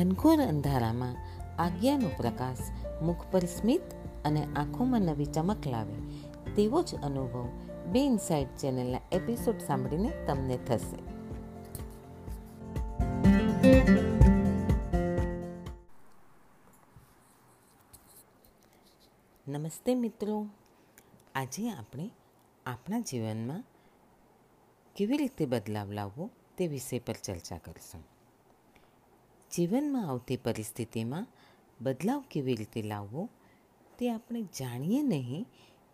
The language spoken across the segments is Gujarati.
ઘનઘોર અંધારામાં આજ્ઞાનો પ્રકાશ મુખ પર સ્મિત અને આંખોમાં નવી ચમક લાવે, તેવો જ અનુભવ બે ઇનસાઇડ ચેનલના એપિસોડ સાંભળીને તમને થશે. નમસ્તે મિત્રો. આજે આપણે આપણા જીવનમાં કેવી રીતે બદલાવ લાવવો તે વિષય પર ચર્ચા કરીશું. જીવનમાં આવતી પરિસ્થિતિમાં બદલાવ કેવી રીતે લાવવો તે આપણે જાણીએ નહીં.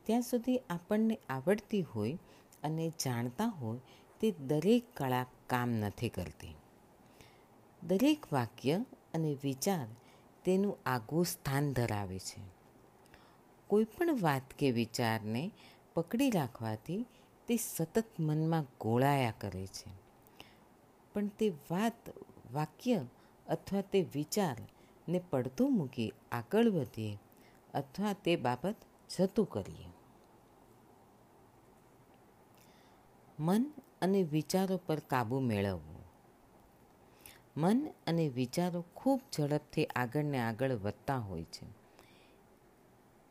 ત્યાં સુધી આપણને આવડતી હોય અને જાણતા હોય તે દરેક કળા કામ નથી કરતી. દરેક વાક્ય અને વિચાર તેનું આગવું સ્થાન ધરાવે છે. કોઈપણ વાત કે વિચારને પકડી રાખવાથી તે સતત મનમાં ગોળાયા કરે છે. પણ તે વાત, વાક્ય અથવા તે વિચારને પડતું મૂકી આગળ વધીએ અથવા તે બાબત જતું કરીએ. મન અને વિચારો પર કાબૂ મેળવવો. મન અને વિચારો ખૂબ ઝડપથી આગળને આગળ વધતા હોય છે.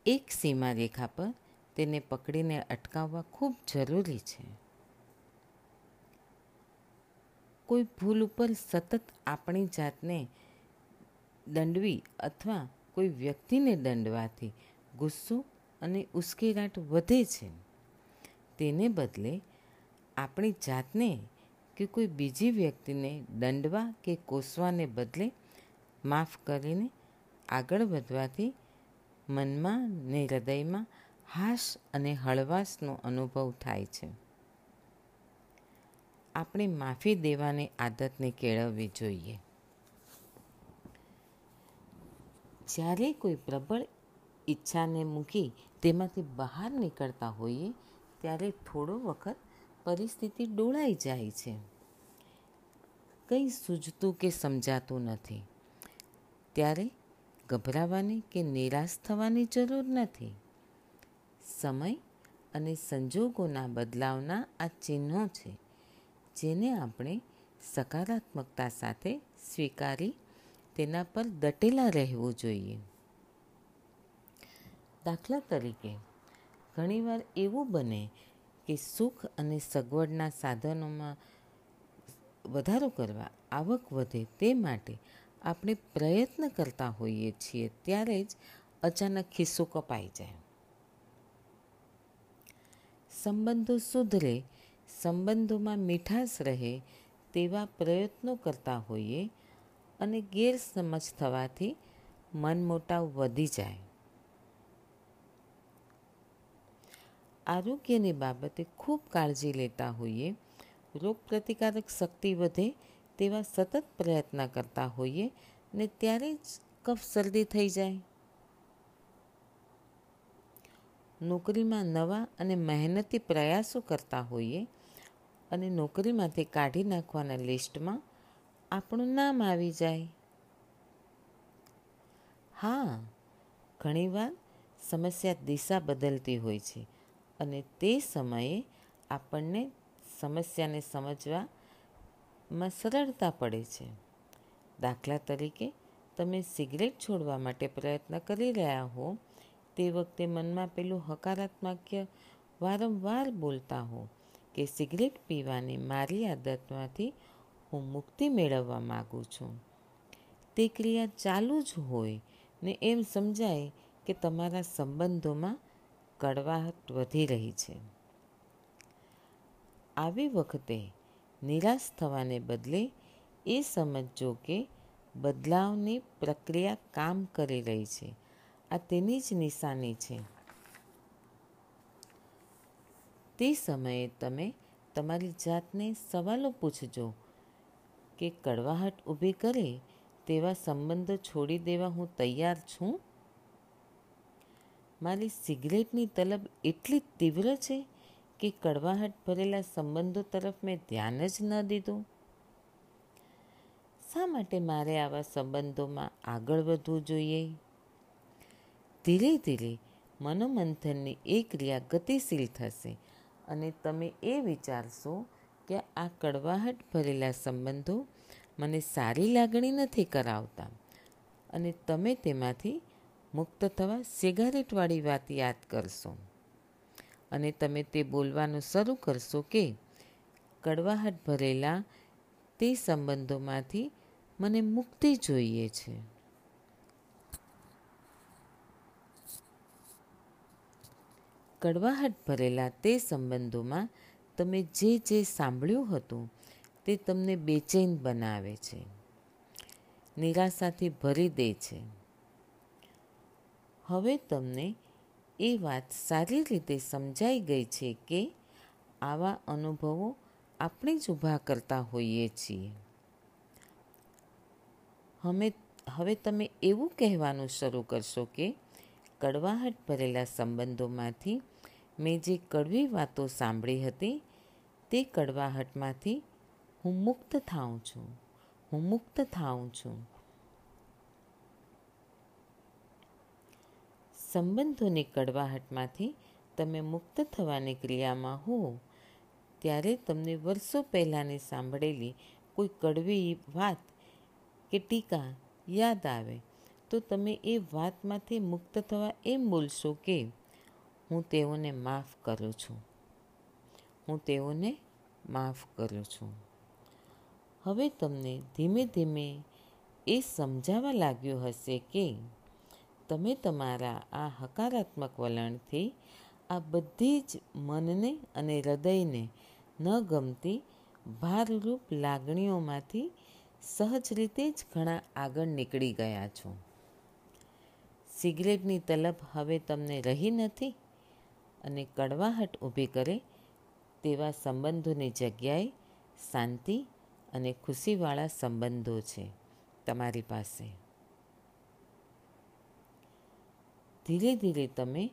એક સીમા રેખા પર તેને પકડીને અટકાવવા ખૂબ જરૂરી છે. કોઈ ભૂલ ઉપર સતત આપણી જાતને દંડવી અથવા કોઈ વ્યક્તિને દંડવાથી ગુસ્સો અને ઉશ્કેરાટ વધે છે. તેને બદલે આપણી જાતને કે કોઈ બીજી વ્યક્તિને દંડવા કે કોસવાને બદલે માફ કરીને આગળ વધવાથી મનમાં ને હૃદયમાં હાશ અને હળવાશનો અનુભવ થાય છે. આપણે માફી દેવાની આદતને કેળવવી જોઈએ. જ્યારે કોઈ પ્રબળ ઈચ્છાને મૂકી તેમાંથી બહાર નીકળતા હોઈએ, ત્યારે થોડો વખત પરિસ્થિતિ ડોળાઈ જાય છે. કંઈ સૂઝતું કે સમજાતું નથી. ત્યારે ગભરાવાની કે નિરાશ થવાની જરૂર નથી. સમય અને સંજોગોના બદલાવના આ ચિહ્નો છે. જેને આપણે સકારાત્મકતા સાથે સ્વીકારી તેના પર દટેલા રહેવું જોઈએ. દાખલા તરીકે, ઘણીવાર એવું બને કે સુખ અને સગવડના સાધનોમાં વધારો કરવા આવક વધે તે માટે આપણે પ્રયત્ન કરતા હોઈએ છીએ ત્યારે જ અચાનક ખિસ્સો કપાઈ જાય. સંબંધો સુધરે સંબંધોમાં મીઠાશ રહે તેવા પ્રયત્નો કરતા હોઈએ અને ગેરસમજ થવાથી મન મોટાવ વધી જાય. આરોગ્યની બાબતે ખૂબ કાળજી લેતા હોઈએ રોગ પ્રતિકારક શક્તિ વધે તેવા સતત પ્રયત્ન કરતા હોઈએ ને ત્યારે જ કફ શરદી થઈ જાય. નોકરીમાં નવા અને મહેનતી પ્રયાસો કરતા હોઈએ અને નોકરીમાંથી કાઢી નાખવાના લિસ્ટમાં આપણું નામ આવી જાય. હા, ઘણીવાર સમસ્યા દિશા બદલતી હોય છે અને તે સમયે આપણને સમસ્યાને સમજવામાં સરળતા પડે છે. દાખલા તરીકે, તમે સિગરેટ છોડવા માટે પ્રયત્ન કરી રહ્યા હો તે વખતે મનમાં પેલું હકારાત્મક વારંવાર બોલતા હો કે સિગરેટ પીવાની મારી આદતમાંથી હું મુક્તિ મેળવવા માગું છું. તે ક્રિયા ચાલુ જ હોય ને એમ સમજાય કે તમારા સંબંધોમાં કડવાહટ વધી રહી છે. આવી વખતે નિરાશ થવાને બદલે એ સમજો કે બદલાવની પ્રક્રિયા કામ કરી રહી છે. આ તેની જ નિશાની છે. તે સમયે તમે તમારી જાતને સવાલો પૂછજો કે કડવાહટ ઊભી કરે તેવા સંબંધો છોડી દેવા હું તૈયાર છું? મારી સિગરેટની તલબ એટલી તીવ્ર છે કે કડવાહટ ભરેલા સંબંધો તરફ મેં ધ્યાન જ ન દીધું. શા માટે મારે આવા સંબંધોમાં આગળ વધવું જોઈએ? ધીરે ધીરે મનોમંથનની એ ક્રિયા ગતિશીલ થશે અને તમે એ વિચારશો કે આ કડવાહટ ભરેલા સંબંધો મને સારી લાગણી નથી કરાવતા અને તમે તેમાંથી મુક્ત થવા સિગારેટવાળી વાત યાદ કરશો. અને તમે તે બોલવાનું શરૂ કરશો કે કડવાહટ ભરેલા તે સંબંધોમાંથી મને મુક્તિ જોઈએ છે. કડવાહટ ભરેલા તે સંબંધોમાં તમે જે જે સાંભળ્યું હતું તે તમને બેચેન બનાવે છે. નિરાશાથી ભરી દે છે. હવે તમને એ વાત સારી રીતે સમજાઈ ગઈ છે કે આવા અનુભવો આપણે જ ઊભા કરતા હોઈએ છીએ. હમે, હવે તમે એવું કહેવાનું શરૂ કરશો કે કડવાહટ ભરેલા સંબંધોમાંથી મેં જે કડવી વાતો સાંભળી હતી તે કડવાહટમાંથી હું મુક્ત થાઉં છું. હું મુક્ત થાઉં છું. સંબંધોની કડવાહટમાંથી તમે મુક્ત થવાની ક્રિયામાં હો. ત્યારે તમને વર્ષો પહેલાંની સાંભળેલી કોઈ કડવી વાત કે ટીકા યાદ આવે તો તમે એ વાતમાંથી મુક્ત થવા એમ બોલશો કે હું તેઓને માફ કરું છું. હું તેઓને માફ કરું છું. હવે તમને ધીમે ધીમે એ સમજાવા લાગ્યું હશે કે તમે તમારા આ હકારાત્મક વલણથી આ બધી જ મનને અને હૃદયને ન ગમતી ભારરૂપ લાગણીઓમાંથી સહજ રીતે જ ઘણા આગળ નીકળી ગયા છો. સિગરેટની તલબ હવે તમને રહી નથી? અને કડવાહટ ઊભી કરે તેવા સંબંધોની જગ્યાએ શાંતિ અને ખુશીવાળા સંબંધો છે તમારી પાસે. ધીરે ધીરે તમે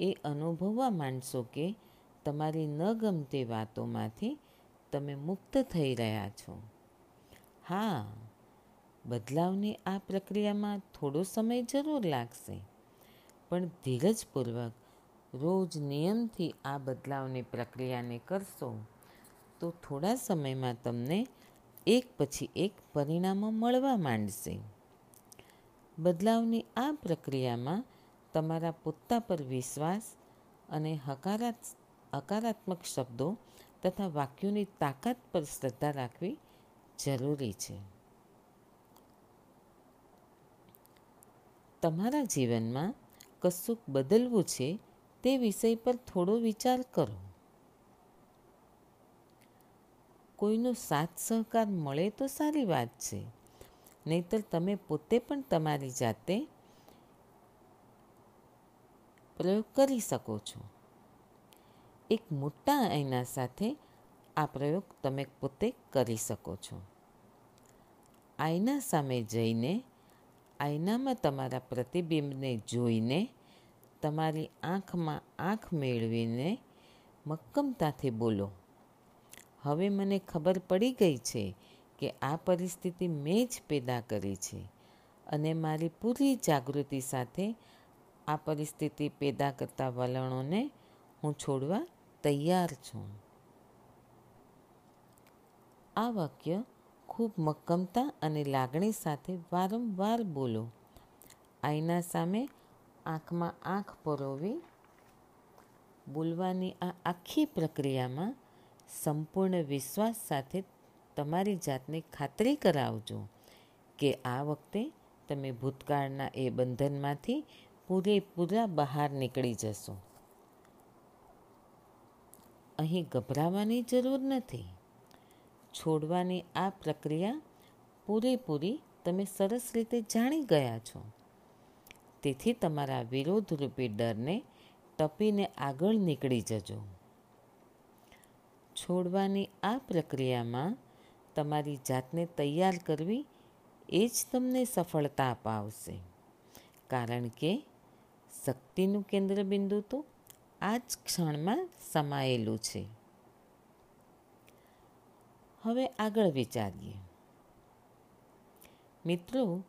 એ અનુભવવા માંડશો કે તમારી ન ગમતી વાતોમાંથી તમે મુક્ત થઈ રહ્યા છો. હા, બદલાવની આ પ્રક્રિયામાં થોડો સમય જરૂર લાગશે, પણ ધીરજપૂર્વક રોજ નિયમથી આ બદલાવની પ્રક્રિયાને કરશો, તો થોડા સમયમાં તમને એક પછી એક પરિણામો મળવા માંડશે. બદલાવની આ પ્રક્રિયામાં તમારા પોતા પર વિશ્વાસ અને હકારાત, હકારાત્મક શબ્દો તથા વાક્યોની તાકાત પર શ્રદ્ધા રાખવી જરૂરી છે. તમારા જીવનમાં કશુંક બદલવું છે તે વિષય પર થોડો વિચાર કરો. કોઈનો સાથ સહકાર મળે તો સારી વાત છે. નહીતર તમે પોતે પણ તમારી જાતે પ્રયોગ કરી શકો છો. એક મોટા આઈના સાથે આ પ્રયોગ તમે પોતે કરી શકો છો. આઈના સામે જઈને, આઈનામાં તમારા પ્રતિબિંબને જોઈને તમારી આંખમાં આંખ મેળવીને મક્કમતાથી બોલો. હવે મને ખબર પડી ગઈ છે કે આ પરિસ્થિતિ મેં જ પેદા કરી છે અને મારી પૂરી જાગૃતિ સાથે આ પરિસ્થિતિ પેદા કરતા વલણોને હું છોડવા તૈયાર છું. આ વાક્ય ખૂબ મક્કમતા અને લાગણી સાથે વારંવાર બોલો. આઈના સામે આંખમાં આંખ પરોવી બોલવાની આ આખી પ્રક્રિયામાં સંપૂર્ણ વિશ્વાસ સાથે તમારી જાતને ખાતરી કરાવજો કે આ વખતે તમે ભૂતકાળના એ બંધનમાંથી પૂરેપૂરા બહાર નીકળી જશો. અહીં ગભરાવાની જરૂર નથી. છોડવાની આ પ્રક્રિયા પૂરેપૂરી તમે સરસ રીતે જાણી ગયા છો. તેથી તમારા વિરોધરૂપી ડરને ટપીને આગળ નીકળી જજો. છોડવાની આ પ્રક્રિયામાં તમારી જાતને તૈયાર કરવી એ જ તમને સફળતા અપાવશે. કારણ કે શક્તિનું કેન્દ્રબિંદુ તો આ જ ક્ષણમાં સમાયેલું છે. હવે આગળ વિચારીએ. મિત્રો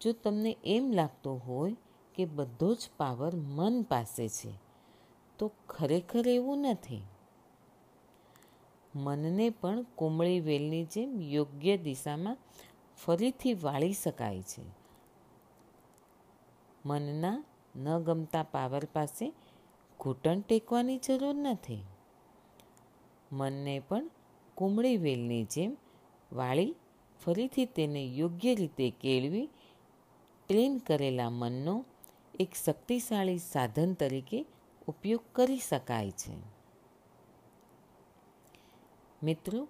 જો તમને એમ લાગતું હોય કે બધો જ પાવર મન પાસે છે, તો ખરેખર એવું નથી. મનને પણ કુમળી વેલની જેમ યોગ્ય દિશામાં ફરીથી વાળી શકાય છે. મનના ન ગમતા પાવર પાસે ઘૂંટણ ટેકવાની જરૂર નથી. મનને પણ કુમળી વેલની જેમ વાળી ફરીથી તેને યોગ્ય રીતે કેળવી ટ્રેન કરેલા મનનો એક શક્તિશાળી સાધન તરીકે ઉપયોગ કરી શકાય છે. મિત્રો,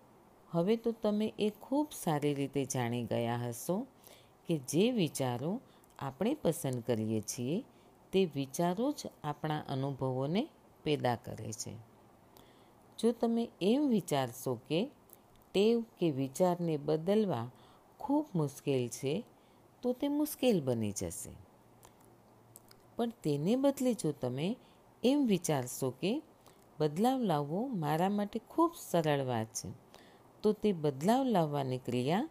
હવે તો તમે એ ખૂબ સારી રીતે જાણી ગયા હશો કે જે વિચારો આપણે પસંદ કરીએ છીએ તે વિચારો જ આપણા અનુભવોને પેદા કરે છે. જો તમે એમ વિચારશો કે ટેવ કે વિચારને બદલવા ખૂબ મુશ્કેલ છે તો તે મુશ્કેલ બની જશે. પણ તેને બદલે જો તમે એમ વિચારશો કે બદલાવ લાવવો મારા માટે ખૂબ સરળ વાત છે, તો તે બદલાવ લાવવાની ક્રિયા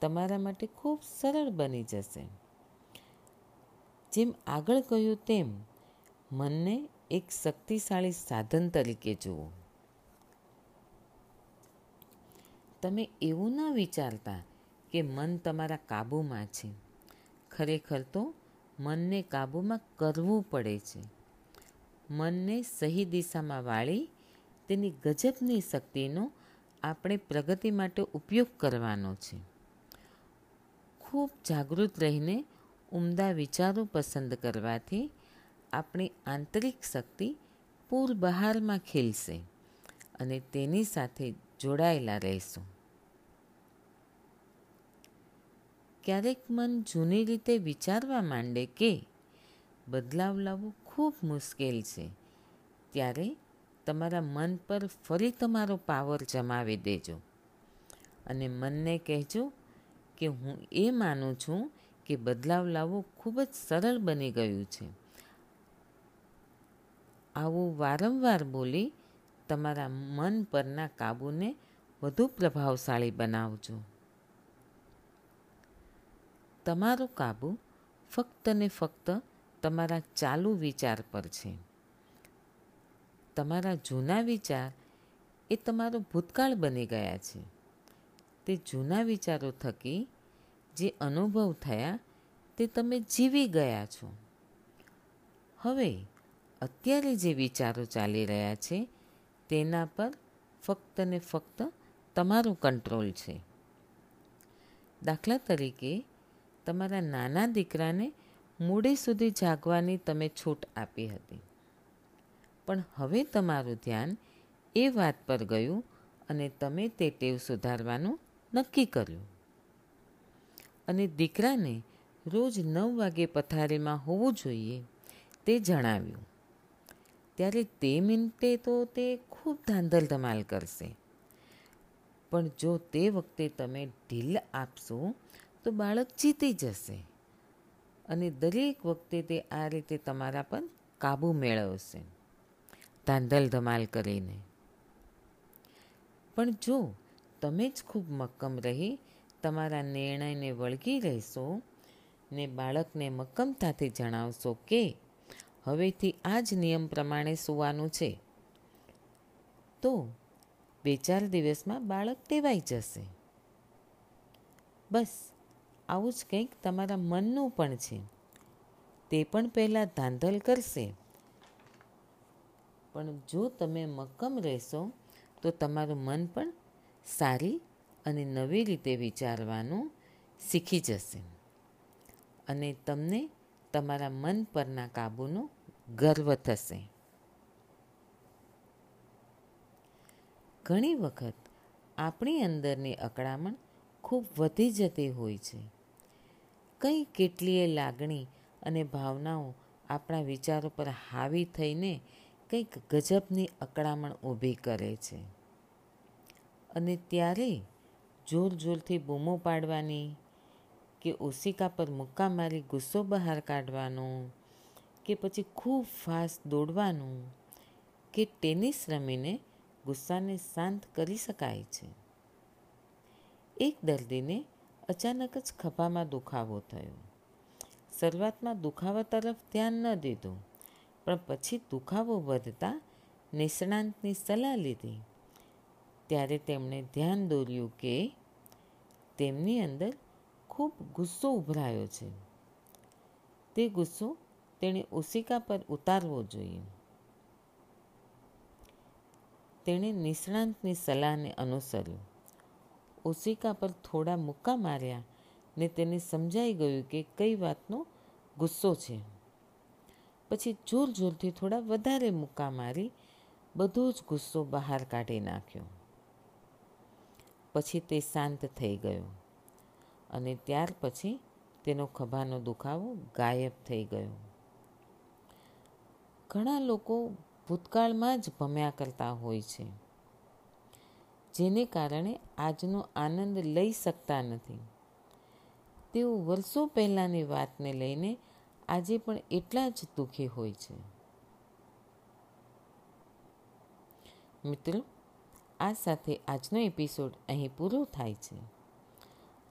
તમારા માટે ખૂબ સરળ બની જશે. જેમ આગળ કહ્યું તેમ, મનને એક શક્તિશાળી સાધન તરીકે જુઓ. તમે એવું ન વિચારતા કે મન તમારા કાબૂમાં છે. ખરેખર તો મનને કાબૂમાં કરવું પડે છે. મનને સહી દિશામાં વાળી તેની ગજબની શક્તિનો આપણે પ્રગતિ માટે ઉપયોગ કરવાનો છે. ખૂબ જાગૃત રહીને ઉમદા વિચારો પસંદ કરવાથી આપણી આંતરિક શક્તિ પૂર બહારમાં ખીલશે અને તેની સાથે જોડાયેલા રહીશું. ક્યારેક મન જૂની રીતે વિચારવા માંડે કે બદલાવ લાવવો ખૂબ મુશ્કેલ છે. ત્યારે તમારા મન પર ફરી તમારો પાવર જમાવી દેજો અને મનને કહેજો કે હું એ માનું છું કે બદલાવ લાવવો ખૂબ જ સરળ બની ગયું છે. આવું વારંવાર બોલી તમારા મન પરના કાબૂને વધુ પ્રભાવશાળી બનાવજો. તમારો કાબુ ફક્ત ને ફક્ત તમારા ચાલુ વિચાર પર છે. તમારા જૂના વિચાર એ તમારો ભૂતકાળ બની ગયા છે. તે જૂના વિચારો થકી જે અનુભવ થયા તે તમે જીવી ગયા છો. હવે અત્યારે જે વિચારો ચાલી રહ્યા છે તેના પર ફક્ત ને ફક્ત તમારું કંટ્રોલ છે. દાખલા તરીકે તમારા નાના દીકરાને મૂળે સુધી જાગવાની તમે છૂટ આપી હતી. પણ હવે તમારું ધ્યાન એ વાત પર ગયું અને તમે તે ટેવ સુધારવાનું નક્કી કર્યું. અને દીકરાને રોજ નવ વાગે પથારીમાં હોવું જોઈએ તે જણાવ્યું. ત્યારે તે મિનિટે તો તે ખૂબ ધાંધલ ધમાલ કરશે. પણ જો તે વખતે તમે ઢીલ આપશો તો બાળક જીતી જશે. અને દરેક વખતે તે આ રીતે તમારા પર કાબૂ મેળવશે. ધાંધલ ધમાલ કરીને. પણ જો તમે જ ખૂબ મક્કમ રહી, તમારા નિર્ણયને વળગી રહેશો, ને બાળકને મક્કમતાથી જણાવશો કે, હવેથી આ જ નિયમ પ્રમાણે સૂવાનું છે, તો બે ચાર દિવસમાં બાળક ટેવાઈ જશે. બસ. આવું જ કંઈક તમારા મનનું પણ છે. તે પણ પહેલાં ધાંધલ કરશે. પણ જો તમે મક્કમ રહેશો, તો તમારું મન પણ સારી અને નવી રીતે વિચારવાનું શીખી જશે. અને તમને તમારા મન પરના કાબૂનો ગર્વ થશે. ઘણી વખત આપણી અંદરની અકળામણ ખૂબ વધી જતી હોય છે. કંઈ કેટલીય લાગણી અને ભાવનાઓ આપણા વિચારો પર હાવી થઈને કંઈક ગજબની અકળામણ ઊભી કરે છે. અને ત્યારે જોર જોરથી બૂમો પાડવાની કે ઓશિકા પર મુક્કા મારી ગુસ્સો બહાર કાઢવાનો કે પછી ખૂબ ફાસ્ટ દોડવાનું કે ટેનિસ રમીને ગુસ્સાને શાંત કરી શકાય છે. એક દર્દીને અચાનક જ ખભામાં દુખાવો થયો. શરૂઆતમાં દુખાવા તરફ ધ્યાન ન દીધું, પણ પછી દુખાવો વધતા નિષ્ણાંતની સલાહ લીધી. ત્યારે તેમણે ધ્યાન દોર્યું કે તેમની અંદર ખૂબ ગુસ્સો ઉભરાયો છે. તે ગુસ્સો તેણે ઓશિકા પર ઉતારવો જોઈએ. તેણે નિષ્ણાંતની સલાહને અનુસર્યું. ઓશિકા પર થોડા મુક્કા માર્યા ને તેને સમજાઈ ગયું કે કઈ વાતનો ગુસ્સો છે. પછી જોર જોરથી થોડા વધારે મુક્કા મારી બધો જ ગુસ્સો બહાર કાઢી નાખ્યો. પછી તે શાંત થઈ ગયો અને ત્યાર પછી તેનો ખભાનો દુખાવો ગાયબ થઈ ગયો. ઘણા લોકો ભૂતકાળમાં જ ભમ્યા કરતા હોય છે. જેને કારણે આજનો આનંદ લઈ શકતા નથી. તેઓ વર્ષો પહેલાંની વાતને લઈને આજે પણ એટલા જ દુઃખી હોય છે. મિત્રો, આ સાથે આજનો એપિસોડ અહીં પૂરો થાય છે.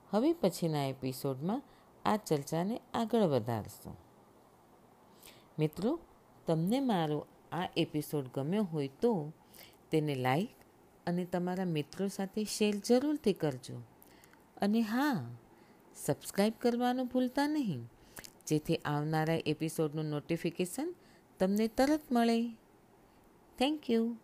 હવે પછીના એપિસોડમાં આ ચર્ચાને આગળ વધારશું. મિત્રો, તમને મારો આ એપિસોડ ગમ્યો હોય તો તેને લાઈક અને તમારા મિત્રો સાથે શેર જરૂરથી કરજો. અને હા સબસ્ક્રાઈબ કરવાનું ભૂલતા નહીં. જેથી આવનારા એપિસોડનું નોટિફિકેશન તમને તરત મળે. Thank you.